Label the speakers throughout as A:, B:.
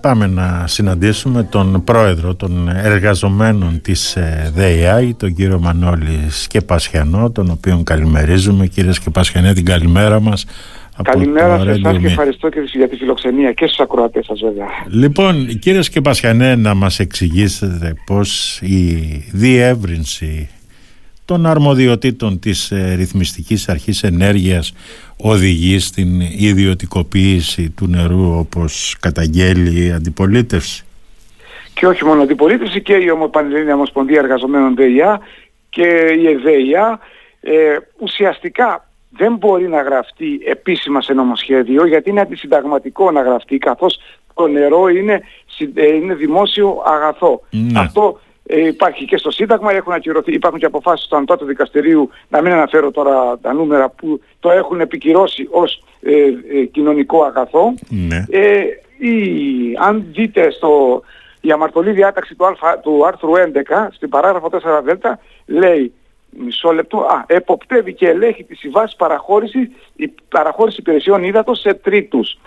A: Πάμε να συναντήσουμε τον πρόεδρο των εργαζομένων της ε, ΔΕΙΑ, τον κύριο Μανώλη Σκεπασιανό, τον οποίο καλημερίζουμε. Κύριε Σκεπασιανέ, την καλημέρα μας.
B: Καλημέρα σε εσάς και ευχαριστώ και για τη φιλοξενία και στους ακροατές σας βέβαια.
A: Λοιπόν, κύριε Σκεπασιανέ, να μας εξηγήσετε πώς η διεύρυνση των αρμοδιοτήτων της ε, ρυθμιστικής αρχής ενέργειας οδηγεί στην ιδιωτικοποίηση του νερού όπως καταγγέλει η αντιπολίτευση;
B: Και όχι μόνο αντιπολίτευση και η Πανελλήνια Ομοσπονδία Εργαζομένων ΔΕΙΑ και η ΕΔΕΙΑ ε, ουσιαστικά δεν μπορεί να γραφτεί επίσημα σε νομοσχέδιο γιατί είναι αντισυνταγματικό να γραφτεί καθώς το νερό είναι, ε, είναι δημόσιο αγαθό. Ναι. Αυτό ε, υπάρχει και στο Σύνταγμα, έχουν ακυρωθεί, υπάρχουν και αποφάσεις του Ανώτατου Δικαστηρίου, να μην αναφέρω τώρα τα νούμερα που το έχουν επικυρώσει ως ε, ε, κοινωνικό αγαθό.
A: Ναι.
B: Ε, αν δείτε στο, η αμαρτωλή διάταξη του, α, του άρθρου 11, στην παράγραφο 4 Δ, λέει μισό λεπτό, α, εποπτεύει και ελέγχει τη συμβάση παραχώρησης, η παραχώρηση υπηρεσιών ύδατος σε τρίτους.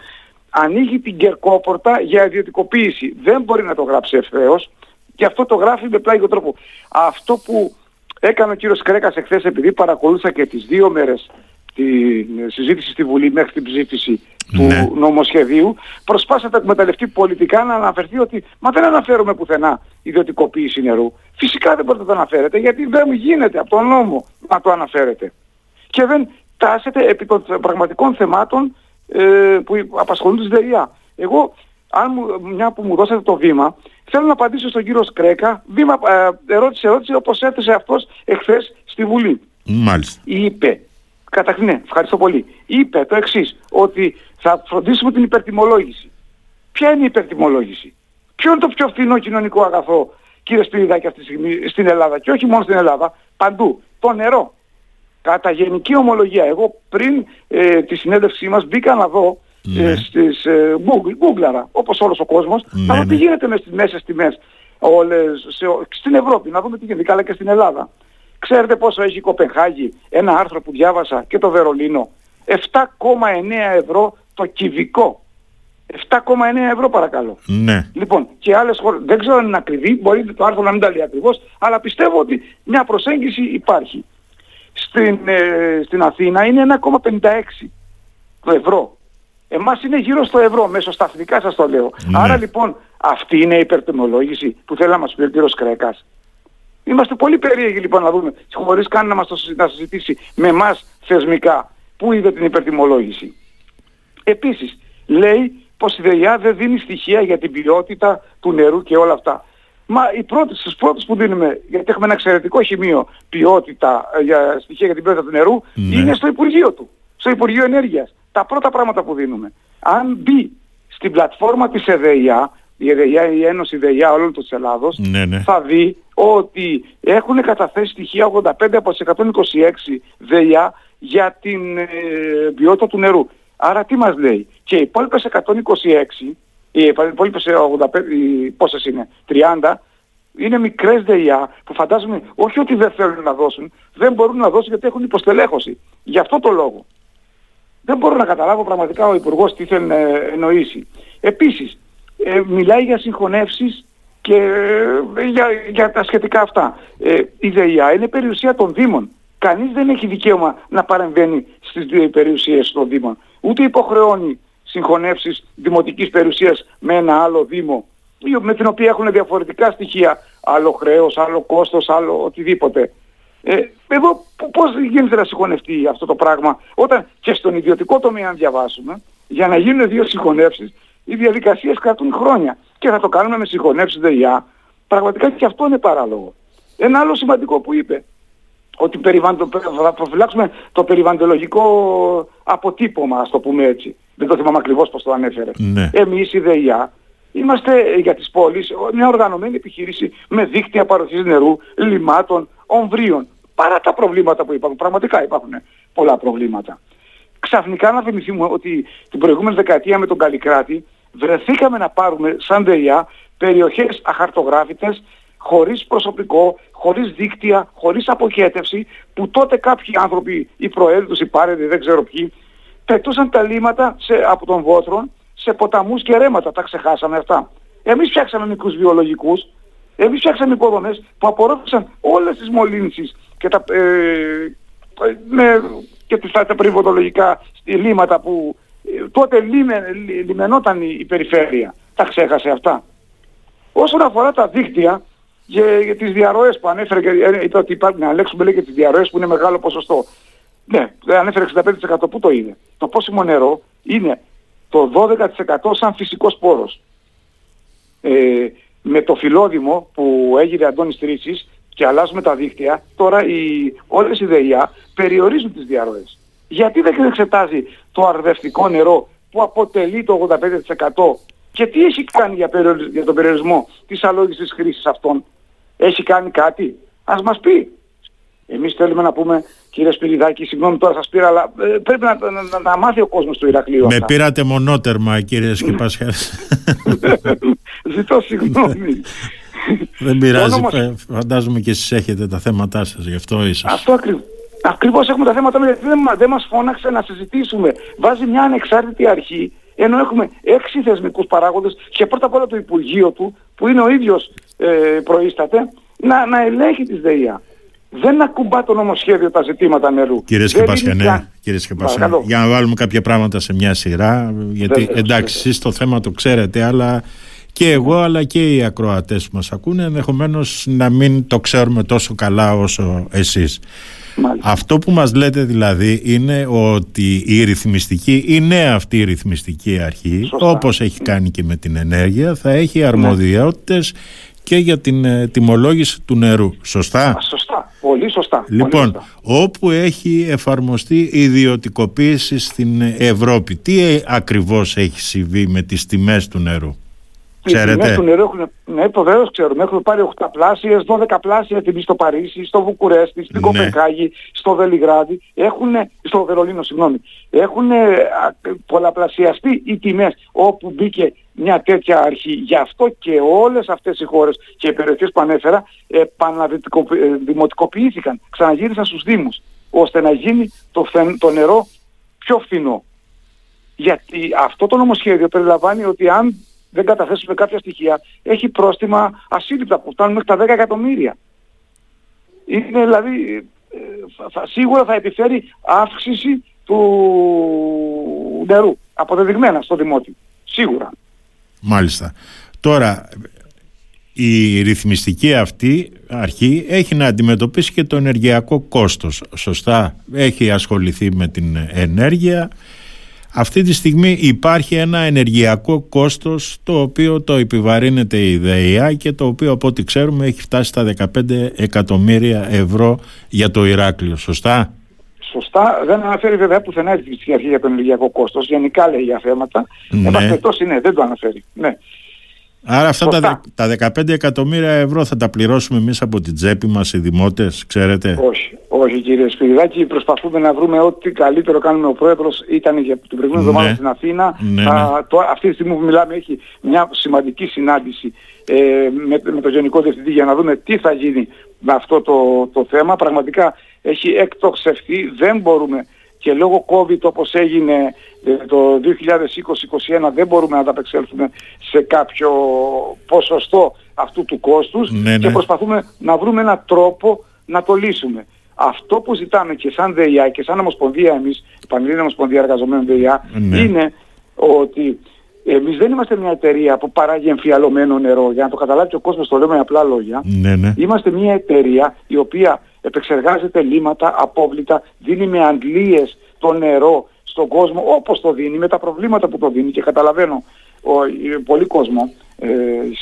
B: Ανοίγει την κερκόπορτα για ιδιωτικοποίηση. Δεν μπορεί να το γράψει ευθέως, και αυτό το γράφει με πλάγιο τρόπο. Αυτό που έκανε ο κύριος Κρέκας εχθές επειδή παρακολούθησα και τις δύο μέρες τη συζήτηση στη Βουλή μέχρι την ψήφιση ναι. του νομοσχεδίου προσπάθησε να το εκμεταλλευτεί πολιτικά να αναφερθεί ότι μα δεν αναφέρουμε πουθενά ιδιωτικοποίηση νερού. Φυσικά δεν μπορείτε να το αναφέρετε γιατί δεν γίνεται από τον νόμο να το αναφέρετε. Και δεν τάσετε επί των πραγματικών θεμάτων ε, που απασχολούν τις ΔΕΙΑ. Εγώ, αν μια που μου δώσατε το βήμα, Θέλω να απαντήσω στον κύριο Σκρέκα, βήμα, ε, ερώτηση ερώτηση όπως έθεσε αυτός εχθές στη Βουλή.
A: Μάλιστα.
B: Είπε, καταρχήν ναι, ευχαριστώ πολύ, είπε το εξής, ότι θα φροντίσουμε την υπερτιμολόγηση. Ποια είναι η υπερτιμολόγηση; Ποιο είναι το πιο φθηνό κοινωνικό αγαθό, κύριε Σπυριδάκη, αυτή τη στιγμή στην Ελλάδα και όχι μόνο στην Ελλάδα, παντού; Το νερό. Κατά γενική ομολογία, εγώ πριν ε, τη συνέντευξή μας μπήκα να δω ναι. ε, στις ε, Google, όπως όλος ο κόσμος, ναι, να δούμε τι ναι. γίνεται με στις μέσες τιμές όλες, σε, στην Ευρώπη, να δούμε τι γίνεται, αλλά και στην Ελλάδα. Ξέρετε πόσο έχει η Κοπενχάγη, ένα άρθρο που διάβασα και το Βερολίνο, 7,9 ευρώ το κυβικό. 7,9 ευρώ παρακαλώ.
A: Ναι.
B: Λοιπόν, και άλλες χώρες, δεν ξέρω αν είναι ακριβή, μπορεί το άρθρο να μην τα λέει ακριβώς, αλλά πιστεύω ότι μια προσέγγιση υπάρχει. Στην, ε, στην Αθήνα είναι 1,56 το ευρώ. Εμάς είναι γύρω στο ευρώ, μέσω σταθμικά σας το λέω. Ναι. Άρα λοιπόν αυτή είναι η υπερτιμολόγηση που θέλει να μας πει ο κύριος Κρέκας. Είμαστε πολύ περίεργοι λοιπόν να δούμε, χωρίς καν να μας το να συζητήσει με εμάς θεσμικά, πού είδε την υπερτιμολόγηση. Επίσης, λέει πως η ΔΕΙΑ δεν δίνει στοιχεία για την ποιότητα του νερού και όλα αυτά. Μα οι πρώτες, στις πρώτες που δίνουμε, γιατί έχουμε ένα εξαιρετικό χημείο ποιότητα, ε, για στοιχεία για την ποιότητα του νερού, ναι. είναι στο Υπουργείο του, στο Υπουργείο Ενέργειας τα πρώτα πράγματα που δίνουμε. Αν μπει στην πλατφόρμα της ΕΔΕΙΑ, η ΕΔΕΙΑ, η Ένωση ΕΔΕΙΑ όλων της Ελλάδος,
A: ναι, ναι.
B: θα δει ότι έχουν καταθέσει στοιχεία 85 από τις 126 ΔΕΙΑ για την ε, ποιότητα του νερού. Άρα τι μας λέει; Και οι υπόλοιπες 126, οι υπόλοιπες 85, οι, πόσες είναι, 30, είναι μικρές ΔΕΙΑ που φαντάζομαι όχι ότι δεν θέλουν να δώσουν, δεν μπορούν να δώσουν γιατί έχουν υποστελέχωση. Γι' αυτό το λόγο. Δεν μπορώ να καταλάβω πραγματικά ο Υπουργός τι θέλει να εννοήσει. Επίσης, ε, μιλάει για συγχωνεύσεις και ε, για, για τα σχετικά αυτά. Ε, η ΔΕΙΑ είναι περιουσία των Δήμων. Κανείς δεν έχει δικαίωμα να παρεμβαίνει στις δύο περιουσίες των Δήμων. Ούτε υποχρεώνει συγχωνεύσεις δημοτικής περιουσίας με ένα άλλο Δήμο με την οποία έχουν διαφορετικά στοιχεία, άλλο χρέος, άλλο κόστος, άλλο οτιδήποτε. Ε, εδώ πώς γίνεται να συγχωνευτεί αυτό το πράγμα όταν και στον ιδιωτικό τομέα αν διαβάσουμε για να γίνουν δύο συγχωνεύσεις οι διαδικασίες κρατούν χρόνια και θα το κάνουμε με συγχωνεύσεις ΔΕΙΑ πραγματικά και αυτό είναι παράλογο. Ένα άλλο σημαντικό που είπε ότι θα προφυλάξουμε το περιβαντολογικό αποτύπωμα, ας το πούμε έτσι. Δεν το θυμάμαι ακριβώς πώς το ανέφερε.
A: Ναι.
B: Εμείς η ΔΕΙΑ είμαστε για τις πόλεις μια οργανωμένη επιχείρηση με δίκτυα παροχής νερού, λιμάτων, ομβρίων παρά τα προβλήματα που υπάρχουν. Πραγματικά υπάρχουν πολλά προβλήματα. Ξαφνικά να θυμηθούμε ότι την προηγούμενη δεκαετία με τον Καλλικράτη βρεθήκαμε να πάρουμε σαν ΔΕΙΑ περιοχές αχαρτογράφητες χωρίς προσωπικό, χωρίς δίκτυα, χωρίς αποχέτευση που τότε κάποιοι άνθρωποι, οι προέλτους, οι πάρεδοι, δεν ξέρω ποιοι, πετούσαν τα λίματα σε, από τον Βότρον σε ποταμούς και ρέματα. Τα ξεχάσαμε αυτά. Εμείς φτιάξαμε μικρούς βιολογικούς, εμείς φτιάξαμε υποδομές που απορρόφησαν όλες τις μολύνσεις και τα, ε, με, και τις, τα περιβαλλοντολογικά λίματα που ε, τότε λίμε, λιμενόταν η, η περιφέρεια. Τα ξέχασε αυτά. Όσον αφορά τα δίκτυα, για, για τις διαρροές που ανέφερε και ε, είπε ότι υπάρχει να ελέγξουμε λέει και τις διαρροές που είναι μεγάλο ποσοστό. Ναι, ανέφερε 65% πού το είναι; Το πόσιμο νερό είναι το 12% σαν φυσικός πόρος. Ε, με το φιλόδημο που έγινε Αντώνης Τρίτσης και αλλάζουμε τα δίκτυα, τώρα οι, όλες οι ΔΕΙΑ περιορίζουν τις διαρροές. Γιατί δεν εξετάζει το αρδευτικό νερό που αποτελεί το 85% και τι έχει κάνει για, για τον περιορισμό της αλόγης χρήσης αυτών; Έχει κάνει κάτι; Ας μας πει. Εμείς θέλουμε να πούμε, κύριε Σπυριδάκη, συγγνώμη τώρα σας πήρα, αλλά ε, πρέπει να, να, να, μάθει ο κόσμος του Ηρακλείου.
A: Με πήρατε μονότερμα, κύριε Σκυπασιάς.
B: Ζητώ συγγνώμη.
A: Δεν πειράζει, φαντάζομαι και εσείς έχετε τα θέματά σας, γι' αυτό ίσως.
B: Αυτό ακριβώς. Ακριβώς έχουμε τα θέματα, γιατί δεν, δεν μας φώναξε να συζητήσουμε. Βάζει μια ανεξάρτητη αρχή, ενώ έχουμε έξι θεσμικούς παράγοντες και πρώτα απ' όλα το Υπουργείο του, που είναι ο ίδιος ε, προείσταται, να, να ελέγχει τις ΔΕΙΑ. Δεν ακουμπά το νομοσχέδιο τα ζητήματα νερού.
A: Κύριε Σκεπασιανέ, κύριε Σκεπασιανέ, για να βάλουμε κάποια πράγματα σε μια σειρά, γιατί εντάξει, εσείς το θέμα το ξέρετε, αλλά και εγώ αλλά και οι ακροατές που μας ακούνε ενδεχομένως να μην το ξέρουμε τόσο καλά όσο εσείς. Αυτό που μας λέτε δηλαδή είναι ότι η ρυθμιστική, η νέα αυτή η ρυθμιστική αρχή, Σωστά. όπως έχει κάνει και με την ενέργεια, θα έχει ναι. αρμοδιότητες και για την ε, τιμολόγηση του νερού. Σωστά;
B: Σωστά. Πολύ σωστά.
A: Λοιπόν, όπου έχει εφαρμοστεί ιδιωτικοποίηση στην Ευρώπη, τι ε, ακριβώς έχει συμβεί με τις τιμές του νερού;
B: Ξέρετε. Οι τιμές του νερού έχουν, ναι, βεβαίως ξέρουμε, έχουν πάρει 8 πλάσιες, 12 πλάσια τιμή στο Παρίσι, στο Βουκουρέστι, στην ναι. Κοπενχάγη, στο Βελιγράδι, έχουν, στο Βερολίνο, συγγνώμη, έχουν πολλαπλασιαστεί οι τιμές όπου μπήκε μια τέτοια αρχή. Γι' αυτό και όλες αυτές οι χώρες και οι περιοχές που ανέφερα επαναδημοτικοποιήθηκαν, ξαναγύρισαν στους Δήμους, ώστε να γίνει το, το νερό πιο φθηνό. Γιατί αυτό το νομοσχέδιο περιλαμβάνει ότι αν δεν καταθέσουμε κάποια στοιχεία, έχει πρόστιμα ασύλληπτα που φτάνουν μέχρι τα 10 εκατομμύρια. Είναι δηλαδή, ε, θα, σίγουρα θα επιφέρει αύξηση του νερού, αποδεδειγμένα στο δημότιο. Σίγουρα.
A: Μάλιστα. Τώρα, η ρυθμιστική αυτή αρχή έχει να αντιμετωπίσει και το ενεργειακό κόστος. Σωστά, έχει ασχοληθεί με την ενέργεια, αυτή τη στιγμή υπάρχει ένα ενεργειακό κόστος το οποίο το επιβαρύνεται η ΔΕΙΑ και το οποίο από ό,τι ξέρουμε έχει φτάσει στα 15 εκατομμύρια ευρώ για το Ηράκλειο. Σωστά;
B: Σωστά. Δεν αναφέρει βέβαια πουθενά η αρχή για το ενεργειακό κόστος. Γενικά λέει για θέματα. Ναι. είναι, δεν το αναφέρει. Ναι.
A: Άρα αυτά τα, τα 15 εκατομμύρια ευρώ θα τα πληρώσουμε εμείς από την τσέπη μας οι δημότες, ξέρετε;
B: Όχι, όχι κύριε Σπυριδάκη, προσπαθούμε να βρούμε ό,τι καλύτερο κάνουμε. Ο πρόεδρος ήταν για την προηγούμενη ναι. εβδομάδα στην Αθήνα. Ναι, ναι. το, αυτή τη στιγμή που μιλάμε έχει μια σημαντική συνάντηση ε, με, με τον Γενικό Διευθυντή για να δούμε τι θα γίνει με αυτό το, το θέμα. Πραγματικά έχει εκτοξευθεί, δεν μπορούμε και λόγω COVID όπως έγινε ε, το 2020-2021 δεν μπορούμε να ανταπεξέλθουμε σε κάποιο ποσοστό αυτού του κόστους ναι, ναι. και προσπαθούμε να βρούμε έναν τρόπο να το λύσουμε. Αυτό που ζητάμε και σαν ΔΕΙΑ και σαν Ομοσπονδία εμείς, η Πανελλήνια Ομοσπονδία Εργαζομένων ΔΕΙΑ, ναι. είναι ότι εμείς δεν είμαστε μια εταιρεία που παράγει εμφιαλωμένο νερό. Για να το καταλάβει και ο κόσμος το λέμε με απλά λόγια. Είμαστε μια εταιρεία η οποία επεξεργάζεται λίματα, απόβλητα, δίνει με αντλίες το νερό στον κόσμο όπως το δίνει, με τα προβλήματα που το δίνει και καταλαβαίνω ο, πολύ κόσμο ε,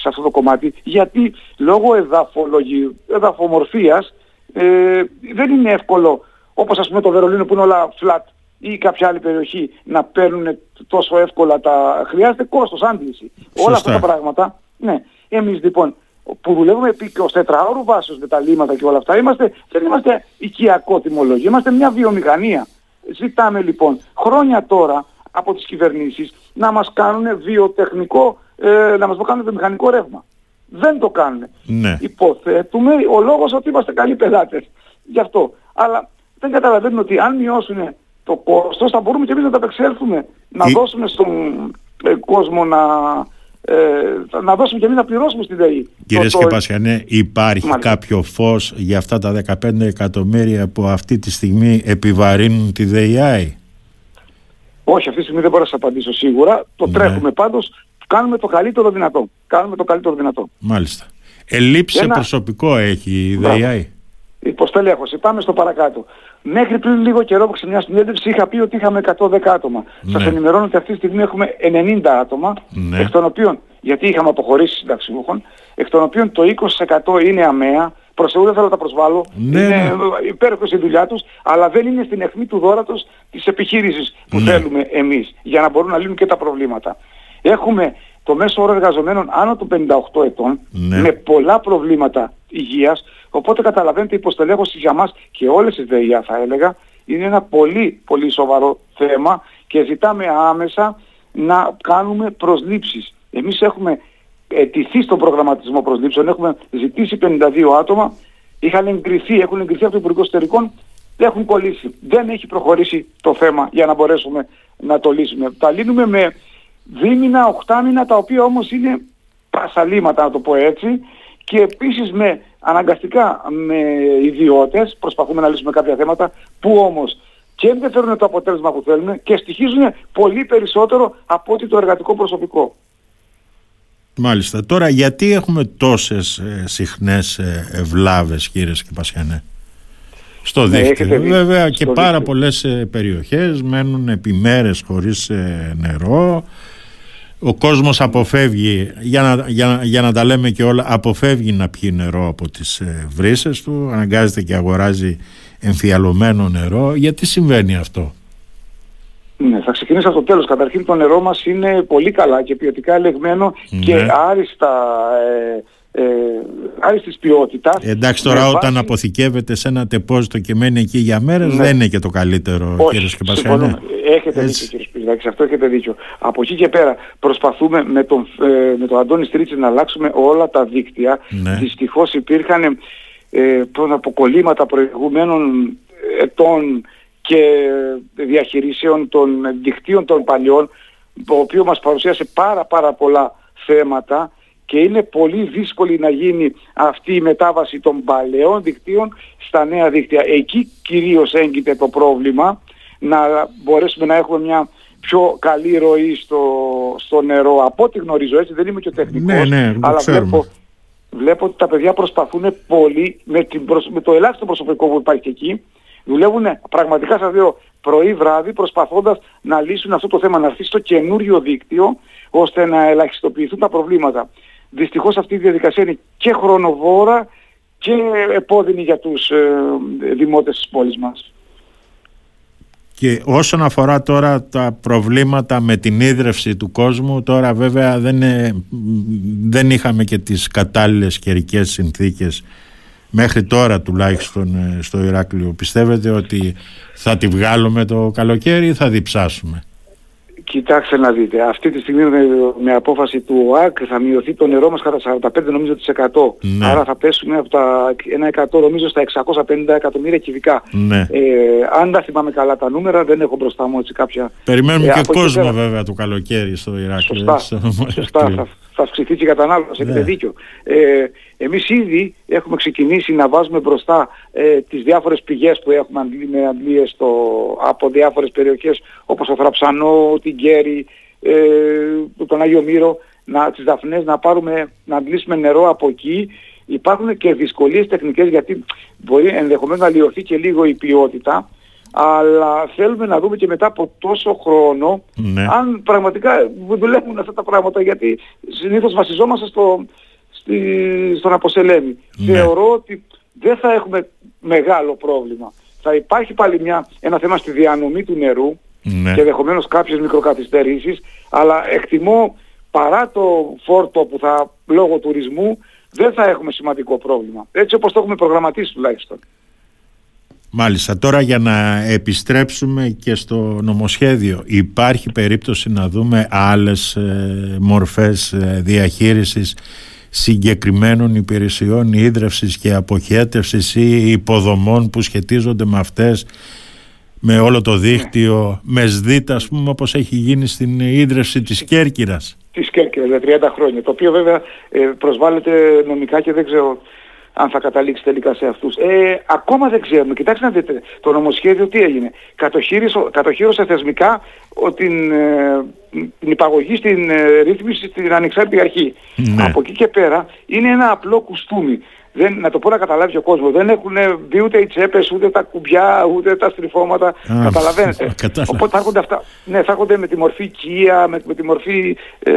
B: σε αυτό το κομμάτι, γιατί λόγω εδαφολογι... εδαφομορφίας ε, δεν είναι εύκολο όπως ας πούμε το Βερολίνο που είναι όλα flat ή κάποια άλλη περιοχή να παίρνουν τόσο εύκολα τα... Χρειάζεται κόστος, άντληση. Όλα αυτά τα πράγματα, ναι. Εμείς λοιπόν που δουλεύουμε επί 24 ώρου βάσεως με τα λίματα και όλα αυτά, είμαστε, δεν είμαστε οικιακό τιμολόγιο, είμαστε μια βιομηχανία. Ζητάμε λοιπόν χρόνια τώρα από τις κυβερνήσεις να μας κάνουν βιοτεχνικό, ε, να μας κάνουν βιομηχανικό ρεύμα. Δεν το κάνουν.
A: Ναι.
B: Υποθέτουμε ο λόγος ότι είμαστε καλοί πελάτες. Γι' αυτό. Αλλά δεν καταλαβαίνουν ότι αν μειώσουν το κόστος θα μπορούμε και εμείς να τα απεξέλθουμε. Να δώσουμε στον ε, κόσμο να, ε, να δώσουμε και εμείς να πληρώσουμε στην ΔΕΗ.
A: Κύριε Σκεπασιανέ, υπάρχει Μάλιστα. κάποιο φως για αυτά τα 15 εκατομμύρια που αυτή τη στιγμή επιβαρύνουν τη ΔΕΗ;
B: Όχι, αυτή τη στιγμή δεν μπορώ να σας απαντήσω σίγουρα. Το ναι. τρέχουμε πάντως, κάνουμε το καλύτερο δυνατό. Κάνουμε το καλύτερο δυνατό.
A: Μάλιστα. Ελλείψη προσωπικό έχει η ΔΕΗ;
B: Υποστελέχωση. Πάμε στο παρακάτω. Μέχρι πριν λίγο καιρό που σε μια συνέντευξη είχα πει ότι είχαμε 110 άτομα. Ναι. Σας ενημερώνω ότι αυτή τη στιγμή έχουμε 90 άτομα, ναι. εκ των οποίων, γιατί είχαμε αποχωρήσει συνταξιούχων, εκ των οποίων το 20% είναι αμαία, προς Θεού δεν θέλω να τα προσβάλλω, ναι. είναι ναι. υπέροχος στη δουλειά τους, αλλά δεν είναι στην αιχμή του δόρατος της επιχείρησης που ναι. θέλουμε εμείς, για να μπορούν να λύνουν και τα προβλήματα. Έχουμε το μέσο όρο εργαζομένων άνω των 58 ετών, ναι. με πολλά προβλήματα υγείας, οπότε καταλαβαίνετε η υποστελέχωση για μας και όλες τις ΔΕΙΑ θα έλεγα, είναι ένα πολύ πολύ σοβαρό θέμα και ζητάμε άμεσα να κάνουμε προσλήψεις. Εμείς έχουμε ετηθεί στον προγραμματισμό προσλήψεων, έχουμε ζητήσει 52 άτομα, είχαν εγκριθεί, έχουν εγκριθεί από το Υπουργικό Εσωτερικών, δεν έχουν κολλήσει. Δεν έχει προχωρήσει το θέμα για να μπορέσουμε να το λύσουμε. Τα λύνουμε με δίμηνα, οχτάμινα, τα οποία όμως είναι πασαλήματα να το πω έτσι και επίσης με αναγκαστικά με ιδιώτες προσπαθούμε να λύσουμε κάποια θέματα που όμως και δεν φέρουν το αποτέλεσμα που θέλουμε και στοιχίζουν πολύ περισσότερο από ότι το εργατικό προσωπικό.
A: Μάλιστα. Τώρα γιατί έχουμε τόσες ε, συχνές ε, ευλάβες κύριε Σκυπασιανέ στο ναι, δίκτυο. Βέβαια και πάρα δίκτυο. πολλές ε, περιοχές μένουν επί μέρες χωρίς ε, νερό ο κόσμος αποφεύγει, για να, για, για να τα λέμε και όλα, αποφεύγει να πιει νερό από τις ε, βρύσες του, αναγκάζεται και αγοράζει εμφιαλωμένο νερό. Γιατί συμβαίνει αυτό;
B: Ναι, θα ξεκινήσω από το τέλος. Καταρχήν το νερό μας είναι πολύ καλά και ποιοτικά ελεγμένο και ναι. άριστα ε, ε, άριστης ποιότητας.
A: Εντάξει τώρα όταν αποθηκεύεται σε ένα τεπόζιτο και μένει εκεί για μέρες ναι. δεν είναι και το καλύτερο
B: Όχι, κύριε Σκεπασιανέ. Έχετε Έτσι. δίκιο κύριε Σπυρδάκη, αυτό έχετε δίκιο. Από εκεί και πέρα προσπαθούμε με τον, ε, με τον Αντώνη Στρίτσι να αλλάξουμε όλα τα δίκτυα. Ναι. Δυστυχώς υπήρχαν ε, αποκολλήματα προηγουμένων ετών και διαχειρήσεων των δικτύων των παλιών, το οποίο μας παρουσίασε πάρα πάρα πολλά θέματα και είναι πολύ δύσκολη να γίνει αυτή η μετάβαση των παλαιών δικτύων στα νέα δίκτυα. Εκεί κυρίως έγκυται το πρόβλημα να μπορέσουμε να έχουμε μια πιο καλή ροή στο, στο νερό. Από ό,τι γνωρίζω έτσι, δεν είμαι και ο τεχνικός,
A: ναι, ναι, αλλά
B: βλέπω, βλέπω ότι τα παιδιά προσπαθούν πολύ με, την, με το ελάχιστο προσωπικό που υπάρχει εκεί. Δουλεύουν πραγματικά σας λέω πρωί βράδυ προσπαθώντας να λύσουν αυτό το θέμα, να έρθει στο καινούριο δίκτυο ώστε να ελαχιστοποιηθούν τα προβλήματα. Δυστυχώς αυτή η διαδικασία είναι και χρονοβόρα και επώδυνη για τους ε, δημότες της πόλης μας.
A: Και όσον αφορά τώρα τα προβλήματα με την ίδρυυση του κόσμου, τώρα βέβαια δεν, δεν είχαμε και τις κατάλληλες καιρικές συνθήκες μέχρι τώρα τουλάχιστον ε, στο Ηράκλειο. Πιστεύετε ότι θα τη βγάλουμε το καλοκαίρι ή θα διψάσουμε;
B: Κοιτάξτε να δείτε, αυτή τη στιγμή με, με απόφαση του ΟΑΚ θα μειωθεί το νερό μας κατά 45 νομίζω της 100. Ναι. Άρα θα πέσουμε από τα 1 100 νομίζω στα 650 εκατομμύρια κυβικά.
A: Ναι.
B: Ε, αν τα θυμάμαι καλά τα νούμερα δεν έχω μπροστά μου έτσι κάποια...
A: Περιμένουμε ε, και κόσμο πέρα... βέβαια το καλοκαίρι στο Ηράκλειο.
B: Σωστά, σωστά θα, θα αυξηθεί και η κατανάλωση, έχετε ναι. δίκιο. Ε, εμείς ήδη έχουμε ξεκινήσει να βάζουμε μπροστά ε, τις διάφορες πηγές που έχουμε με αντλίες στο, από διάφορες περιοχές όπως το Θραψανό, την Κέρι, ε, τον Άγιο Μύρο, να, τις Δαφνές, να, πάρουμε, να αντλήσουμε νερό από εκεί. Υπάρχουν και δυσκολίες τεχνικές γιατί μπορεί ενδεχομένως να λιωθεί και λίγο η ποιότητα αλλά θέλουμε να δούμε και μετά από τόσο χρόνο ναι. αν πραγματικά δουλεύουν αυτά τα πράγματα γιατί συνήθως βασιζόμαστε στο, στη, στον Αποσελέμη. Ναι. Θεωρώ ότι δεν θα έχουμε μεγάλο πρόβλημα. Θα υπάρχει πάλι μια, ένα θέμα στη διανομή του νερού ναι. και ενδεχομένως κάποιες μικροκαθυστερήσεις, αλλά εκτιμώ παρά το φόρτο που θα λόγω τουρισμού δεν θα έχουμε σημαντικό πρόβλημα. Έτσι όπως το έχουμε προγραμματίσει τουλάχιστον.
A: Μάλιστα. Τώρα για να επιστρέψουμε και στο νομοσχέδιο υπάρχει περίπτωση να δούμε άλλες ε, μορφές ε, διαχείρισης συγκεκριμένων υπηρεσιών ίδρευσης και αποχέτευσης ή υποδομών που σχετίζονται με αυτές με όλο το δίκτυο, με ΣΔΙΤ ας πούμε όπως έχει γίνει στην ίδρυυση της Κέρκυρας.
B: Της Κέρκυρας για 30 χρόνια, το οποίο βέβαια ε, προσβάλλεται νομικά και δεν ξέρω αν θα καταλήξει τελικά σε αυτούς. Ε, ακόμα δεν ξέρουμε. Κοιτάξτε να δείτε, το νομοσχέδιο τι έγινε. Κατοχύρωσε θεσμικά την, ε, την υπαγωγή στην ε, ρύθμιση στην ανεξάρτητη αρχή. Ναι. Από εκεί και πέρα είναι ένα απλό κουστούμι δεν, να το πω να καταλάβει ο κόσμος, δεν έχουν μπει ούτε οι τσέπες, ούτε τα κουμπιά, ούτε τα στριφώματα. καταλαβαίνετε. Οπότε θα έρχονται αυτά. Ναι, θα έρχονται με τη μορφή οικία, με, με τη μορφή ε,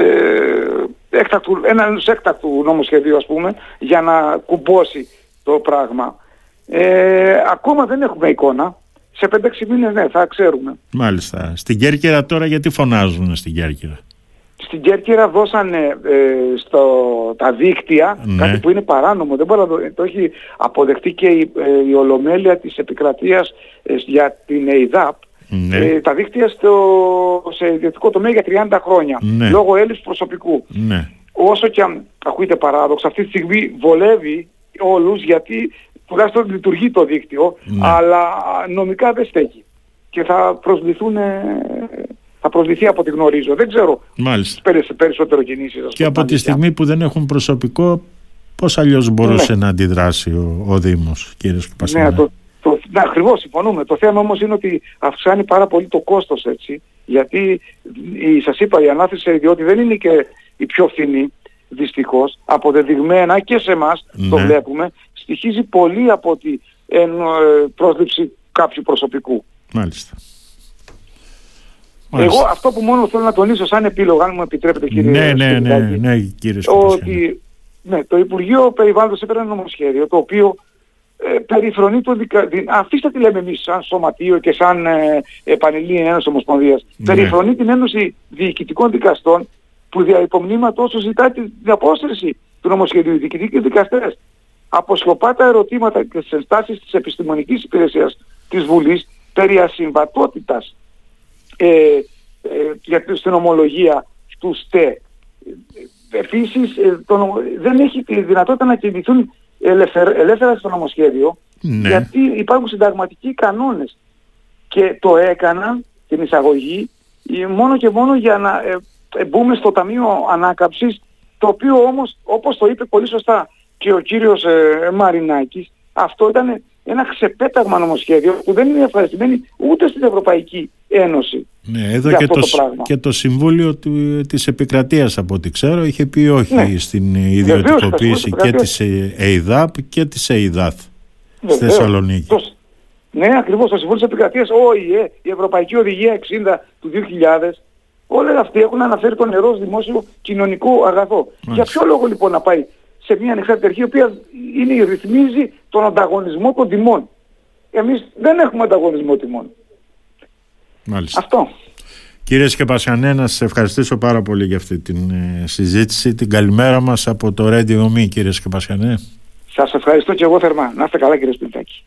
B: έκτακτου, ένα έκτακτου νομοσχεδίου, ας πούμε, για να κουμπώσει το πράγμα. Ε, ακόμα δεν έχουμε εικόνα. Σε 5-6 μήνες ναι, θα ξέρουμε.
A: Μάλιστα. Στην Κέρκυρα τώρα γιατί φωνάζουν στην Κέρκυρα;
B: Στην Κέρκυρα δώσανε ε, στο, τα δίκτυα, ναι. κάτι που είναι παράνομο, δεν μπορεί να το, το έχει αποδεχτεί και η, ε, η Ολομέλεια της Επικρατείας ε, για την ΕΙΔΑΠ, ναι. ε, τα δίκτυα στο, σε ιδιωτικό τομέα για 30 χρόνια, ναι. λόγω έλλειψης προσωπικού. Ναι. Όσο και αν ακούγεται παράδοξο, αυτή τη στιγμή βολεύει όλους γιατί τουλάχιστον λειτουργεί το δίκτυο, αλλά νομικά δεν στέκει. Και θα προσβληθούν θα προσληφθεί από ό,τι γνωρίζω. Δεν ξέρω
A: Μάλιστα.
B: περισσότερο κινήσεις.
A: Και από τη στιγμή που δεν έχουν προσωπικό, πώς αλλιώς μπορούσε ναι. να αντιδράσει ο, ο Δήμος, κύριε Σκουπασινά.
B: Ναι, το, το, ναι, ακριβώς συμφωνούμε. Το θέμα όμως είναι ότι αυξάνει πάρα πολύ το κόστος έτσι. Γιατί η, σας είπα η ανάθεση διότι δεν είναι και η πιο φθηνή δυστυχώς, αποδεδειγμένα και σε εμάς το ναι. βλέπουμε, στοιχίζει πολύ από την ε, πρόσληψη κάποιου προσωπικού.
A: Μάλιστα.
B: Εγώ αυτό που μόνο θέλω να τονίσω σαν επίλογο, αν μου επιτρέπετε κύριε
A: Ναι, ναι, ναι, ναι, κύριε
B: Ότι ναι, το Υπουργείο Περιβάλλοντος έπαιρνε ένα νομοσχέδιο το οποίο ε, περιφρονεί το δικαστήριο. Αφήστε τι λέμε εμείς σαν σωματείο και σαν ε, επανειλή Ένωση Ομοσπονδίας. Ναι. Περιφρονεί την Ένωση Διοικητικών Δικαστών που δια υπομνήματος όσο ζητάει την απόστρεση του νομοσχεδίου. Οι διοικητικοί δικαστές αποσιωπά τα ερωτήματα και τις ενστάσεις της επιστημονικής υπηρεσίας της Βουλής περί ασυμβατότητας ε, ε, για, στην ομολογία του ΣΤΕ. Επίσης ε, δεν έχει τη δυνατότητα να κινηθούν ελεύθερα στο νομοσχέδιο ναι. γιατί υπάρχουν συνταγματικοί κανόνες και το έκαναν την εισαγωγή μόνο και μόνο για να ε, μπούμε στο Ταμείο Ανάκαψης το οποίο όμως όπως το είπε πολύ σωστά και ο κύριος ε, Μαρινάκης αυτό ήταν ένα ξεπέταγμα νομοσχέδιο που δεν είναι ευχαριστημένη ούτε στην Ευρωπαϊκή Ένωση.
A: Ναι, εδώ και το, και το Συμβούλιο του, της Επικρατείας από ό,τι ξέρω είχε πει όχι ναι. στην ιδιωτικοποίηση και της ΕΙΔΑΠ και της ΕΙΔΑΘ στη Θεσσαλονίκη.
B: ναι, ακριβώς το Συμβούλιο της Επικρατείας, ο ΙΕ, η Ευρωπαϊκή Οδηγία 60 του 2000, όλοι αυτοί έχουν αναφέρει το νερό ως δημόσιο κοινωνικό αγαθό. Για ποιο λόγο λοιπόν να πάει σε μια ανεξάρτητη αρχή η οποία είναι, ρυθμίζει τον ανταγωνισμό των τιμών. Εμείς δεν έχουμε ανταγωνισμό τιμών.
A: Μάλιστα.
B: Αυτό.
A: Κύριε Σκεπασιανέ, να σας ευχαριστήσω πάρα πολύ για αυτή την ε, συζήτηση. Την καλημέρα μας από το Radio Me, κύριε Σκεπασιανέ.
B: Σας ευχαριστώ και εγώ θερμά. Να είστε καλά κύριε Σπιντάκη.